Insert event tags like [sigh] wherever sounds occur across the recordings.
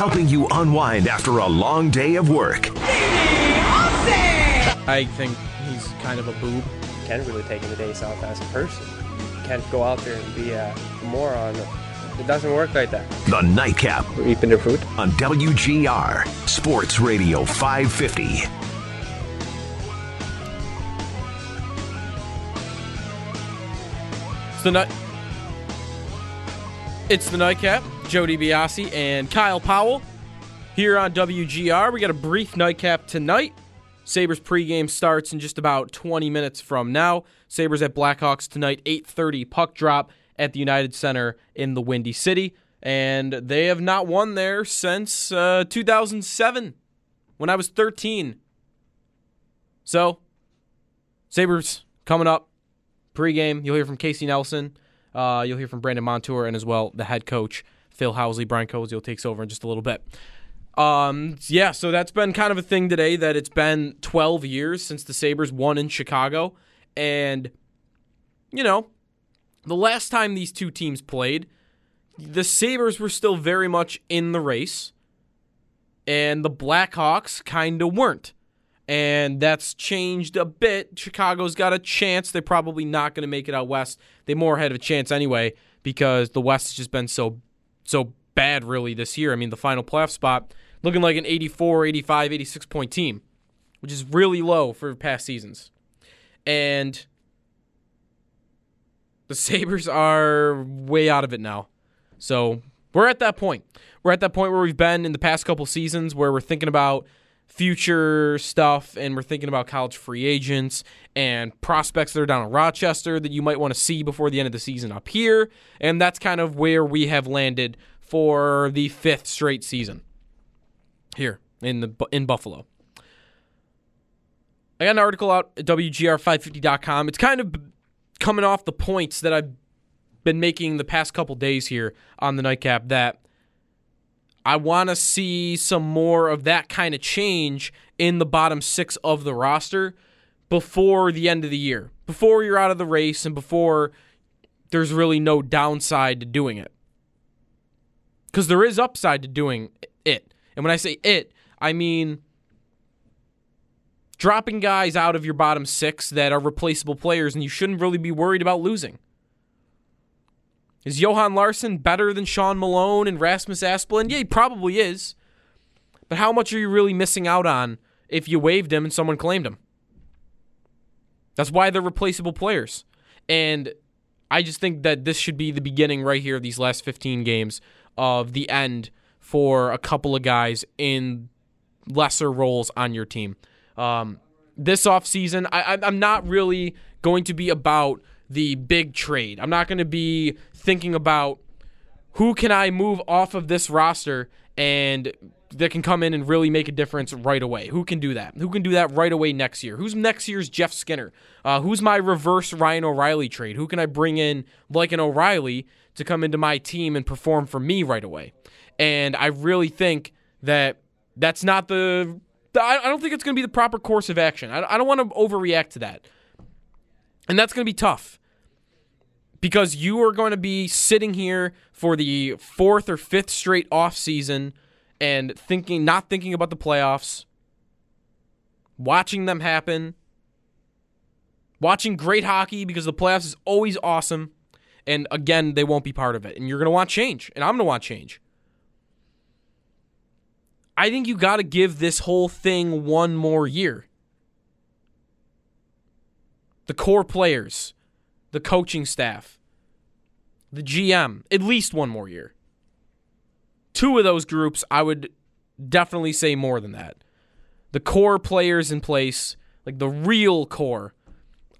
Helping you unwind after a long day of work. I think he's kind of a boob. Can't really take the days off as a person. You can't go out there and be a moron. It doesn't work like that. The Nightcap We're eating their food. on WGR Sports Radio 550. It's the night. It's the nightcap. Jody Biasi and Kyle Powell here on WGR. We got a brief nightcap tonight. Sabres pregame starts in just about 20 minutes from now. Sabres at Blackhawks tonight, 8:30 puck drop at the United Center in the Windy City, and they have not won there since uh, 2007 when I was 13. So, Sabres coming up pregame. You'll hear from Casey Nelson. Uh, you'll hear from Brandon Montour and as well the head coach Phil Housley. Brian Koziol takes over in just a little bit. Um, yeah, so that's been kind of a thing today that it's been 12 years since the Sabres won in Chicago. And, you know, the last time these two teams played, the Sabres were still very much in the race, and the Blackhawks kind of weren't. And that's changed a bit. Chicago's got a chance. They're probably not going to make it out west. They more had a chance anyway because the West has just been so so bad really this year. I mean, the final playoff spot looking like an 84, 85, 86 point team, which is really low for past seasons. And the [laughs] Sabres are way out of it now. So we're at that point. We're at that point where we've been in the past couple seasons where we're thinking about future stuff and we're thinking about college free agents and prospects that are down in Rochester that you might want to see before the end of the season up here. And that's kind of where we have landed for the fifth straight season here in the in Buffalo. I got an article out at WGR550.com. It's kind of coming off the points that I've been making the past couple days here on the nightcap that I want to see some more of that kind of change in the bottom six of the roster before the end of the year, before you're out of the race and before there's really no downside to doing it. Because there is upside to doing it. And when I say it, I mean dropping guys out of your bottom six that are replaceable players and you shouldn't really be worried about losing. Is Johan Larsson better than Sean Malone and Rasmus Asplund? Yeah, he probably is. But how much are you really missing out on if you waived him and someone claimed him? That's why they're replaceable players. And I just think that this should be the beginning right here of these last 15 games of the end for a couple of guys in lesser roles on your team. Um, this offseason, I, I'm not really going to be about the big trade. I'm not going to be thinking about who can I move off of this roster and that can come in and really make a difference right away. Who can do that? Who can do that right away next year? Who's next year's Jeff Skinner? Uh, who's my reverse Ryan O'Reilly trade? Who can I bring in like an O'Reilly to come into my team and perform for me right away? And I really think that that's not the. I don't think it's going to be the proper course of action. I don't want to overreact to that. And that's going to be tough because you are going to be sitting here for the fourth or fifth straight off season and thinking not thinking about the playoffs watching them happen watching great hockey because the playoffs is always awesome and again they won't be part of it. And you're going to want change and I'm going to want change. I think you got to give this whole thing one more year. The core players the coaching staff, the GM, at least one more year. Two of those groups, I would definitely say more than that. The core players in place, like the real core,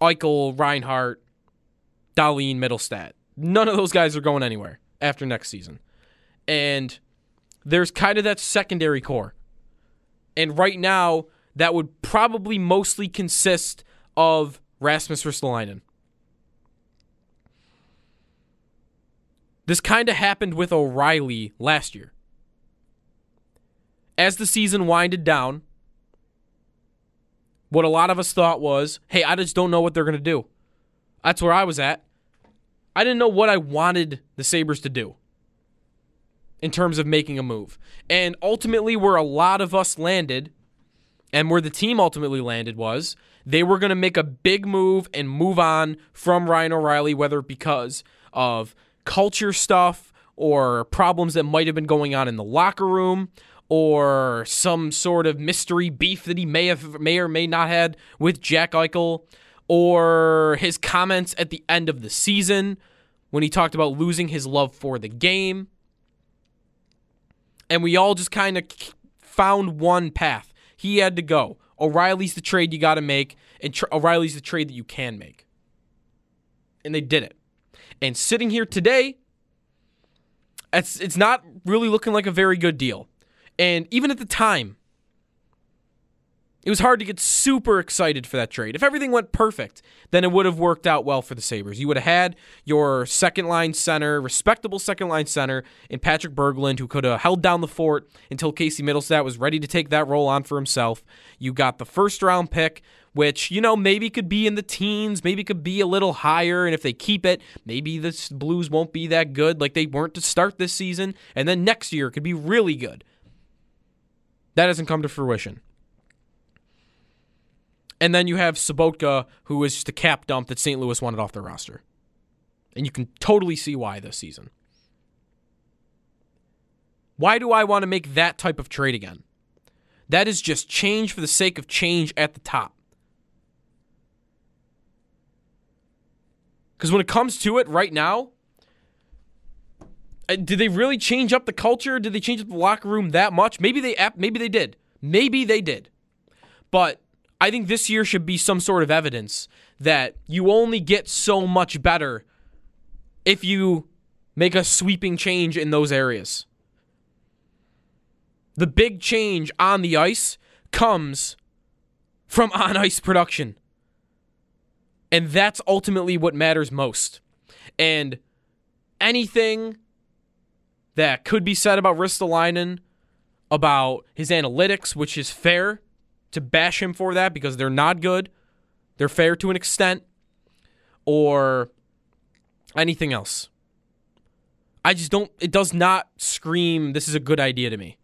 Eichel, Reinhart, Dahlin, Mittelstadt. None of those guys are going anywhere after next season. And there's kind of that secondary core. And right now, that would probably mostly consist of Rasmus Ristolainen. This kind of happened with O'Reilly last year. As the season winded down, what a lot of us thought was, hey, I just don't know what they're going to do. That's where I was at. I didn't know what I wanted the Sabres to do in terms of making a move. And ultimately, where a lot of us landed and where the team ultimately landed was they were going to make a big move and move on from Ryan O'Reilly, whether because of culture stuff or problems that might have been going on in the locker room or some sort of mystery beef that he may have may or may not had with Jack Eichel or his comments at the end of the season when he talked about losing his love for the game. And we all just kind of found one path. He had to go. O'Reilly's the trade you got to make, and tr- O'Reilly's the trade that you can make. And they did it. And sitting here today, it's it's not really looking like a very good deal. And even at the time, it was hard to get super excited for that trade. If everything went perfect, then it would have worked out well for the Sabres. You would have had your second line center, respectable second line center, in Patrick Berglund, who could have held down the fort until Casey Mittelstadt was ready to take that role on for himself. You got the first round pick, which, you know, maybe could be in the teens, maybe could be a little higher. And if they keep it, maybe the Blues won't be that good like they weren't to start this season. And then next year could be really good. That hasn't come to fruition. And then you have Sobotka, who is just a cap dump that St. Louis wanted off their roster. And you can totally see why this season. Why do I want to make that type of trade again? That is just change for the sake of change at the top. Because when it comes to it right now, uh, did they really change up the culture? Did they change up the locker room that much? Maybe they maybe they did. Maybe they did. But I think this year should be some sort of evidence that you only get so much better if you make a sweeping change in those areas. The big change on the ice comes from [laughs] on ice production. And that's ultimately what matters most. And anything that could be said about Ristolainen, about his analytics, which is fair to bash him for that because they're not good. They're fair to an extent, or anything else. I just don't, it does not scream this is a good idea to me.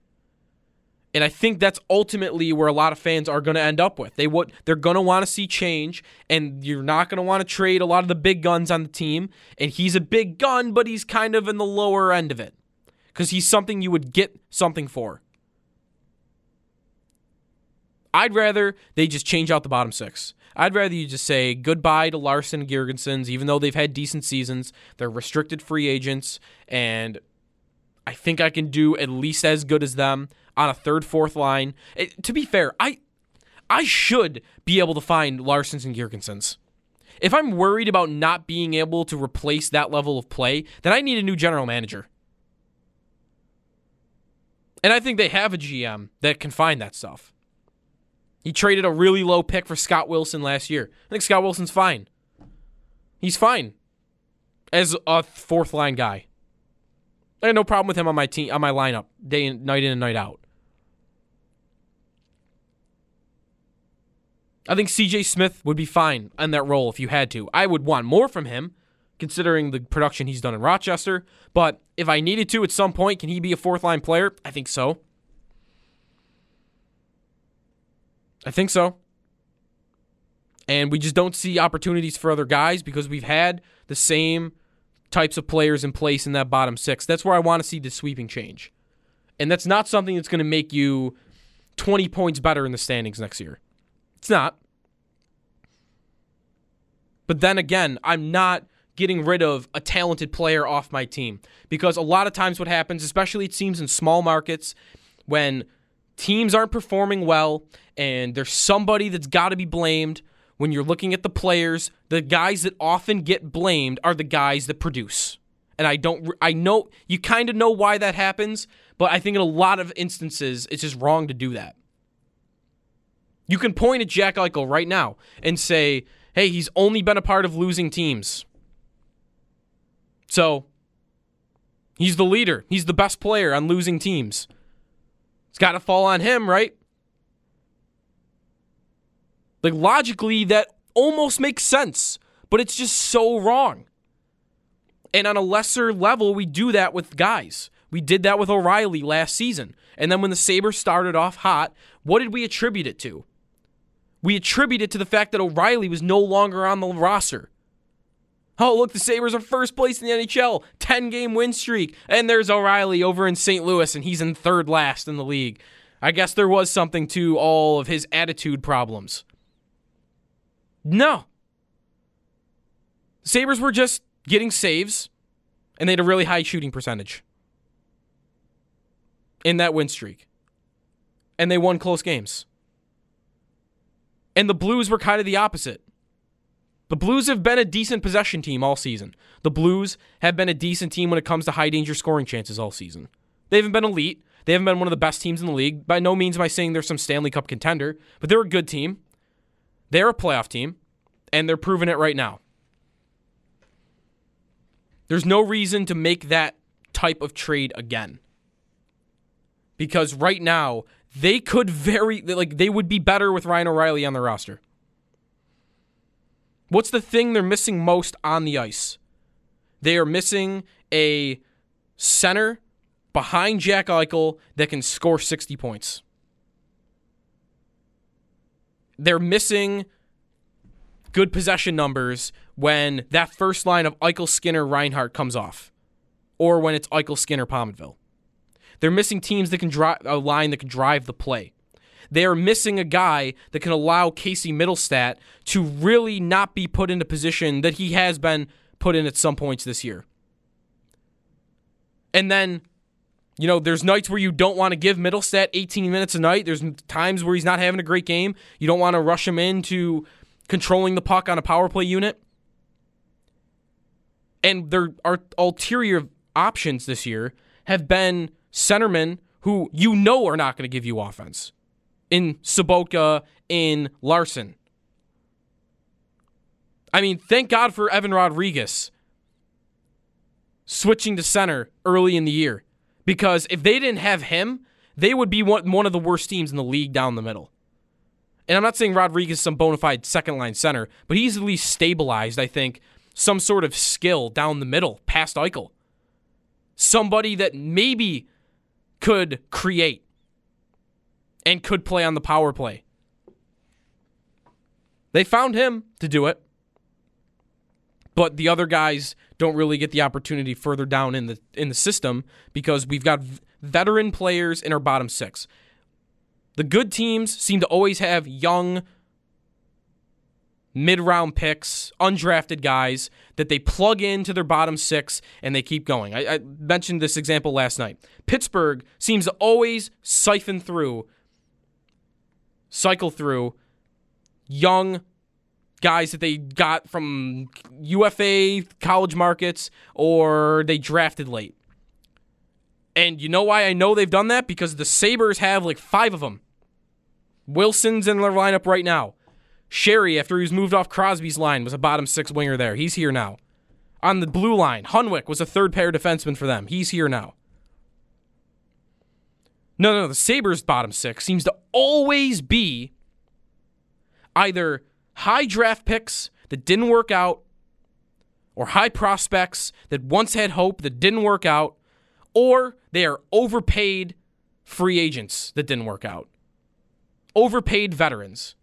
And I think that's ultimately where a lot of fans are going to end up with. They would they're going to want to see change and you're not going to want to trade a lot of the big guns on the team and he's a big gun but he's kind of in the lower end of it cuz he's something you would get something for. I'd rather they just change out the bottom 6. I'd rather you just say goodbye to Larsson Girgensons even though they've had decent seasons. They're restricted free agents and I think I can do at least as good as them on a third, fourth line. It, to be fair, I I should be able to find Larssons and Girgensons. If I'm worried about not being able to replace that level of play, then I need a new general manager. And I think they have a GM that can find that stuff. He traded a really low pick for Scott Wilson last year. I think Scott Wilson's fine. He's fine as a fourth line guy. I had no problem with him on my team on my lineup day and night in and night out. I think CJ Smith would be fine in that role if you had to. I would want more from him, considering the production he's done in Rochester. But if I needed to at some point, can he be a fourth line player? I think so. I think so. And we just don't see opportunities for other guys because we've had the same types of players in place in that bottom six. That's where I want to see the sweeping change. And that's not something that's going to make you 20 points better in the standings next year. It's not. But then again, I'm not getting rid of a talented player off my team because a lot of times what happens, especially it seems in small markets, when teams aren't performing well and there's somebody that's got to be blamed when you're looking at the players, the guys that often get blamed are the guys that produce. And I don't, I know, you kind of know why that happens, but I think in a lot of instances, it's just wrong to do that. You can point at Jack Eichel right now and say, hey, he's only been a part of losing teams. So he's the leader. He's the best player on losing teams. It's got to fall on him, right? Like logically, that almost makes sense, but it's just so wrong. And on a lesser level, we do that with guys. We did that with O'Reilly last season. And then when the Sabres started off hot, what did we attribute it to? We attribute it to the fact that O'Reilly was no longer on the roster. Oh, look, the Sabres are first place in the NHL, 10 game win streak. And there's O'Reilly over in St. Louis, and he's in third last in the league. I guess there was something to all of his attitude problems. No. Sabres were just getting saves, and they had a really high shooting percentage in that win streak. And they won close games. And the Blues were kind of the opposite. The Blues have been a decent possession team all season. The Blues have been a decent team when it comes to high danger scoring chances all season. They haven't been elite. They haven't been one of the best teams in the league. By no means am I saying they're some Stanley Cup contender, but they're a good team. They're a playoff team, and they're proving it right now. There's no reason to make that type of trade again. Because right now, they could very like they would be better with Ryan O'Reilly on the roster. What's the thing they're missing most on the ice? They are missing a center behind Jack Eichel that can score 60 points. They're missing good possession numbers when that first line of Eichel, Skinner, Reinhart comes off, or when it's Eichel, Skinner, Pominville. They're missing teams that can drive a line that can drive the play. They are missing a guy that can allow Casey Mittelstadt to really not be put in a position that he has been put in at some points this year. And then, you know, there's nights where you don't want to give Mittelstadt 18 minutes a night. There's times where he's not having a great game. You don't want to rush him into controlling the puck on a power play unit. And there are ulterior options this year have been centermen who you know are not going to give you offense in Sobotka, in Larsson. I mean, thank God for Evan Rodriguez switching to center early in the year because if they didn't have him, they would be one, one of the worst teams in the league down the middle. And I'm not saying Rodriguez is some bona fide second line center, but he's at least stabilized, I think, some sort of skill down the middle past Eichel. Somebody that maybe could create and could play on the power play. They found him to do it. But the other guys don't really get the opportunity further down in the in the system because we've got veteran players in our bottom 6. The good teams seem to always have young mid round picks, undrafted guys that they plug into their bottom six and they keep going. I, I, mentioned this example last night. Pittsburgh seems to always siphon through, cycle through young guys that they got from UFA college markets or they drafted late. And you know why I know they've done that? Because the Sabres have like five of them. Wilson's in their lineup right now. Sheary, after he was moved off Crosby's line, was a bottom six winger there. He's here now. On the blue line, Hunwick was a third pair defenseman for them. He's here now. No, no, the Sabres' bottom six seems to always be either high draft picks that didn't work out or high prospects that once had hope that didn't work out, or they are overpaid free agents that didn't work out. Overpaid veterans.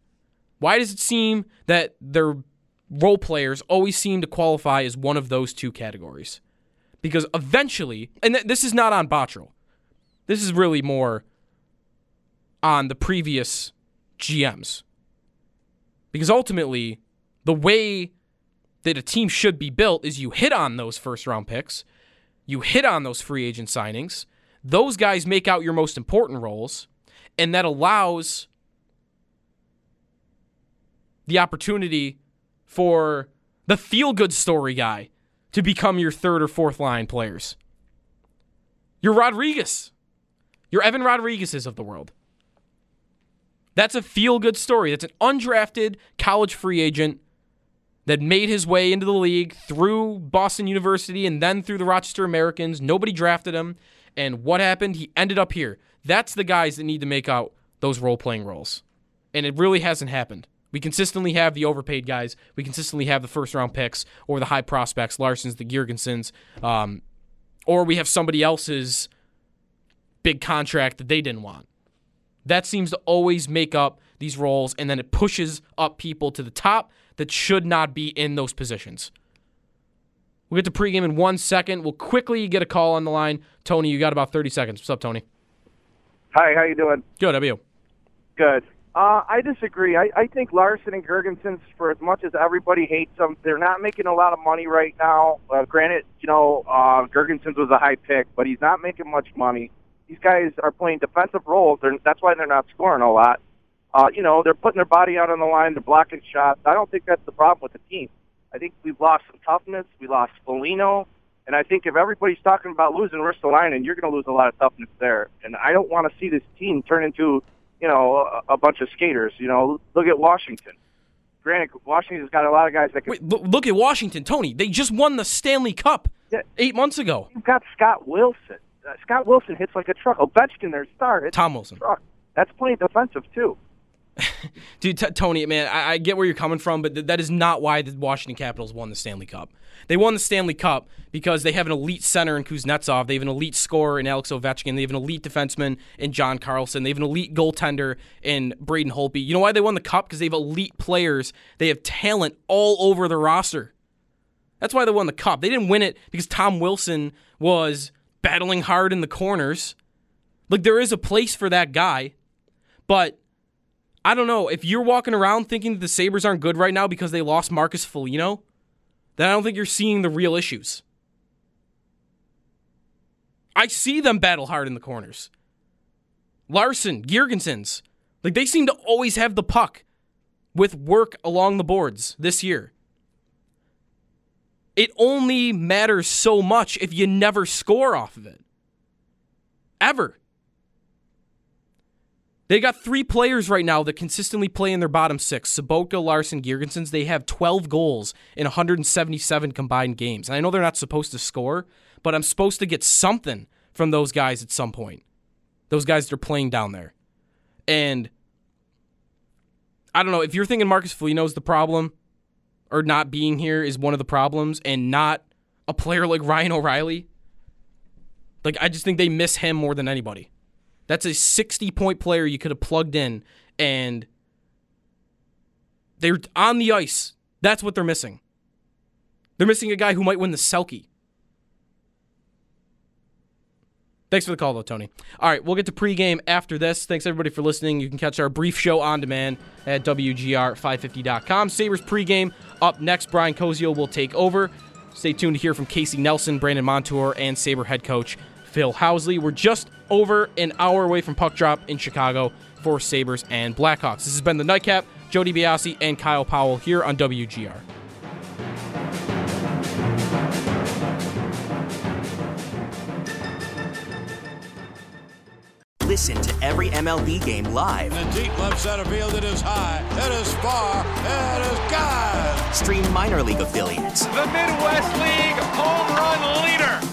Why does it seem that their role players always seem to qualify as one of those two categories? Because eventually, and th- this is not on Botterill, this is really more on the previous GMs. Because ultimately, the way that a team should be built is you hit on those first round picks, you hit on those free agent signings, those guys make out your most important roles, and that allows the opportunity for the feel good story guy to become your third or fourth line players. You're Rodriguez. You're Evan Rodriguez's of the world. That's a feel good story. That's an undrafted college free agent that made his way into the league through Boston University and then through the Rochester Americans. Nobody drafted him. And what happened? He ended up here. That's the guys that need to make out those role playing roles. And it really hasn't happened. We consistently have the overpaid guys. We consistently have the first round picks or the high prospects, Larssons, the Girgensons, um, or we have somebody else's big contract that they didn't want. That seems to always make up these roles, and then it pushes up people to the top that should not be in those positions. We'll get to pregame in one second. We'll quickly get a call on the line. Tony, you got about 30 seconds. What's up, Tony? Hi, how you doing? Good. How about you? Good. Uh, I disagree. I, I think Larsson and Girgensons, for as much as everybody hates them, they're not making a lot of money right now. Uh, granted, you know, uh, Girgensons was a high pick, but he's not making much money. These guys are playing defensive roles. They're, that's why they're not scoring a lot. Uh, you know, they're putting their body out on the line. They're blocking shots. I don't think that's the problem with the team. I think we've lost some toughness. We lost Foligno. And I think if everybody's talking about losing Ristolainen, you're going to lose a lot of toughness there. And I don't want to see this team turn into, you know, a, a bunch of skaters. You know, look at Washington. Granted, Washington's got a lot of guys that can. Wait, look, at Washington, Tony. They just won the Stanley Cup Yeah. eight months ago. You've got Scott Wilson. Uh, Scott Wilson hits like a truck. Ovechkin, their star, hits Tom Wilson. like truck. That's playing defensive too. [laughs] Dude, t- Tony, man, I-, I get where you're coming from, but th- that is not why the Washington Capitals won the Stanley Cup. They won the Stanley Cup because they have an elite center in Kuznetsov. They have an elite scorer in Alex Ovechkin. They have an elite defenseman in John Carlson. They have an elite goaltender in Braden Holtby. You know why they won the Cup? Because they have elite players. They have talent all over the roster. That's why they won the Cup. They didn't win it because Tom Wilson was battling hard in the corners. Like, there is a place for that guy, but I don't know. If you're walking around thinking that the Sabres aren't good right now because they lost Marcus Foligno, then I don't think you're seeing the real issues. I see them battle hard in the corners. Larsson, Girgensons, like they seem to always have the puck with work along the boards this year. It only matters so much if you never score off of it. Ever. They got three players right now that consistently play in their bottom six. Sobotka, Larsson, Girgensons. They have 12 goals in 177 combined games. And I know they're not supposed to score, but I'm supposed to get something from those guys at some point. Those guys that are playing down there. And I don't know, if you're thinking Marcus Foligno is the problem, or not being here is one of the problems, and not a player like Ryan O'Reilly, like I just think they miss him more than anybody. That's a 60 point player you could have plugged in, and they're on the ice. That's what they're missing. They're missing a guy who might win the Selke. Thanks for the call, though, Tony. All right, we'll get to pregame after this. Thanks, everybody, for listening. You can catch our brief show on demand at WGR550.com. Sabres pregame up next. Brian Koziol will take over. Stay tuned to hear from Casey Nelson, Brandon Montour, and Sabre head coach Phil Housley. We're just over an hour away from puck drop in Chicago for Sabres and Blackhawks. This has been the Nightcap. Jody Biasi and Kyle Powell here on WGR. Listen to every MLB game live. In the deep left center field, it is high, it is far, it is God. Stream minor league affiliates The Midwest League home run leader.